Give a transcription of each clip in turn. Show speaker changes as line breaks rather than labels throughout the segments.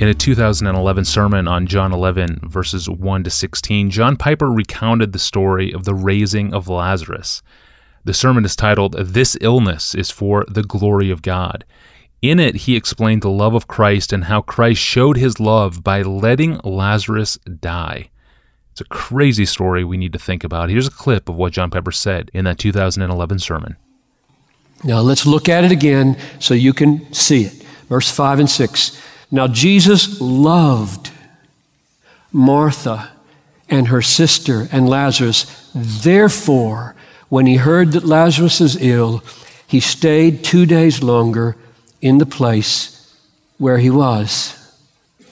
In a 2011 sermon on John 11, verses 1 to 16, John Piper recounted the story of the raising of Lazarus. The sermon is titled, This Illness is for the Glory of God. In it, he explained the love of Christ and how Christ showed his love by letting Lazarus die. It's a crazy story we need to think about. Here's a clip of what John Piper said in that 2011 sermon.
Now let's look at it again so you can see it. Verse 5 and 6. Now Jesus loved Martha and her sister and Lazarus. Therefore, when he heard that Lazarus is ill, he stayed two days longer in the place where he was.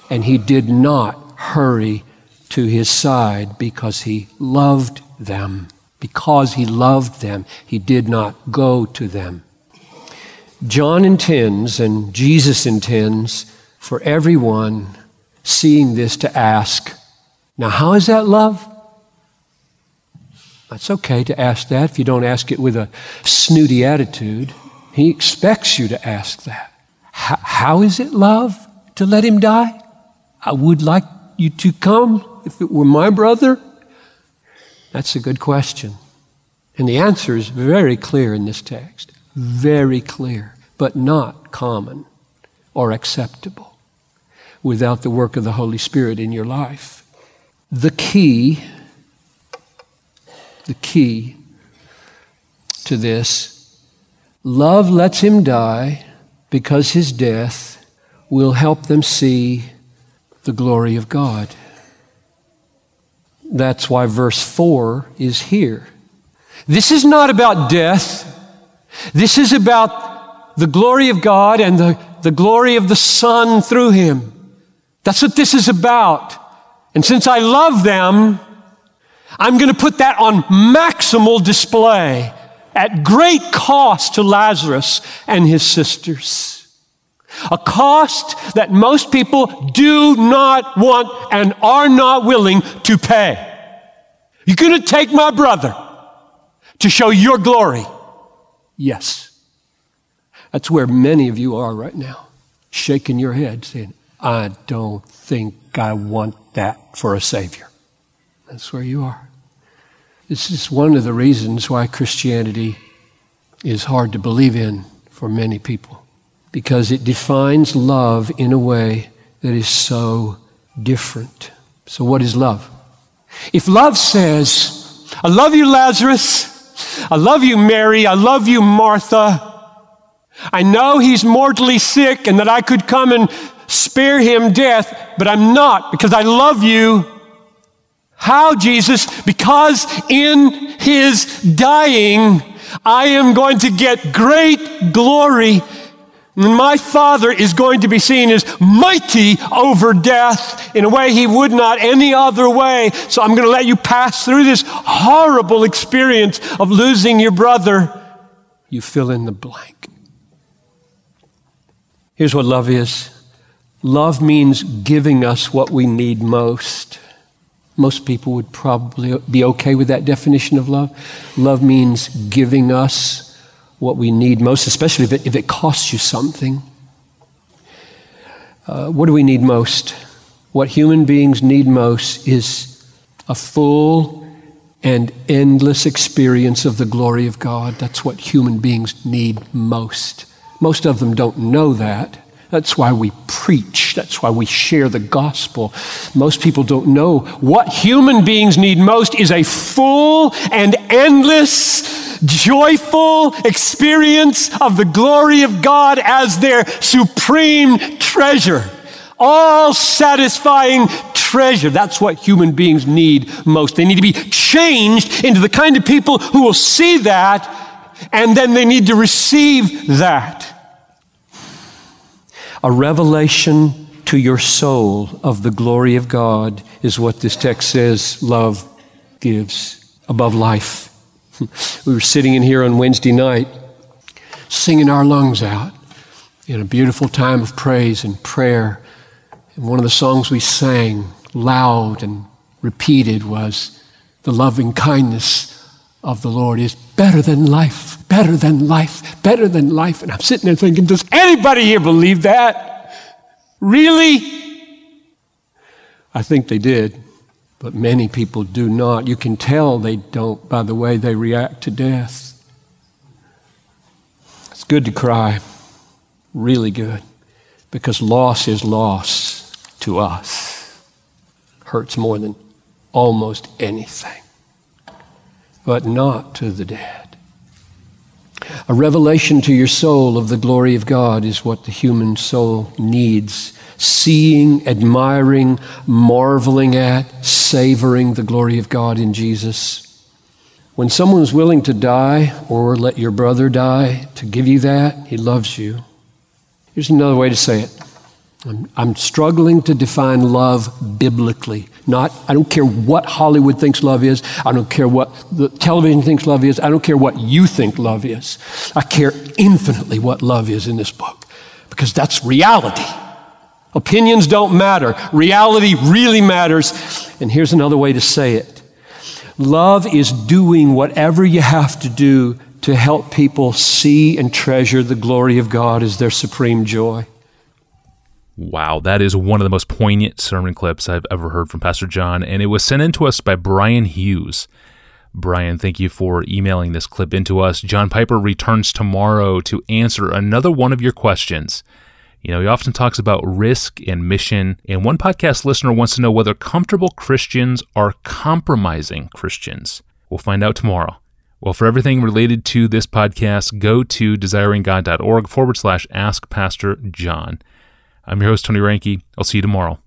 And he did not hurry to his side because he loved them. Because he loved them, he did not go to them. John intends, and Jesus intends, for everyone seeing this to ask, now, how is that love? It's okay to ask that if you don't ask it with a snooty attitude. He expects you to ask that. how is it love to let him die? I would like you to come if it were my brother. That's a good question. And the answer is very clear in this text. Very clear, but not common or acceptable without the work of the Holy Spirit in your life. The key, the key to this Love lets him die because his death will help them see the glory of God. That's why verse 4 is here. This is not about death. This is about the glory of God and the, the glory of the Son through him. That's what this is about. And since I love them, I'm going to put that on maximal display at great cost to Lazarus and his sisters. A cost that most people do not want and are not willing to pay. You're going to take my brother to show your glory. Yes. That's where many of you are right now, shaking your head, saying, I don't think I want that for a Savior. That's where you are. This is one of the reasons why Christianity is hard to believe in for many people, because it defines love in a way that is so different. So, what is love? If love says, I love you, Lazarus, I love you, Mary, I love you, Martha, I know he's mortally sick and that I could come and spare him death, but I'm not because I love you. How, Jesus? Because in his dying, I am going to get great glory. And my Father is going to be seen as mighty over death in a way he would not any other way. So I'm going to let you pass through this horrible experience of losing your brother. You fill in the blank. Here's what love is love means giving us what we need most. Most people would probably be okay with that definition of love. Love means giving us what we need most, especially if it, if it costs you something. Uh, what do we need most? What human beings need most is a full and endless experience of the glory of God. That's what human beings need most. Most of them don't know that. That's why we preach. That's why we share the gospel. Most people don't know what human beings need most is a full and endless, joyful experience of the glory of God as their supreme treasure. All satisfying treasure. That's what human beings need most. They need to be changed into the kind of people who will see that and then they need to receive that a revelation to your soul of the glory of God is what this text says love gives above life. we were sitting in here on Wednesday night singing our lungs out in a beautiful time of praise and prayer. And one of the songs we sang loud and repeated was the loving kindness of the Lord is better than life, better than life, better than life. And I'm sitting there thinking, does anybody here believe that? Really? I think they did, but many people do not. You can tell they don't by the way they react to death. It's good to cry, really good, because loss is loss to us. Hurts more than almost anything, but not to the dead. A revelation to your soul of the glory of God is what the human soul needs. Seeing, admiring, marveling at, savoring the glory of God in Jesus. When someone's willing to die or let your brother die to give you that, he loves you. Here's another way to say it I'm, I'm, struggling to define love biblically. Not, I don't care what Hollywood thinks love is. I don't care what the television thinks love is. I don't care what you think love is. I care infinitely what love is in this book because that's reality. Opinions don't matter. Reality really matters. And here's another way to say it love is doing whatever you have to do to help people see and treasure the glory of God as their supreme joy.
Wow, that is one of the most poignant sermon clips I've ever heard from Pastor John, and it was sent in to us by Brian Hughes. Brian, thank you for emailing this clip into us. John Piper returns tomorrow to answer another one of your questions. You know, he often talks about risk and mission, and one podcast listener wants to know whether comfortable Christians are compromising Christians. We'll find out tomorrow. Well, for everything related to this podcast, go to desiringgod.org forward slash ask Pastor John. I'm your host, Tony Reinke. I'll see you tomorrow.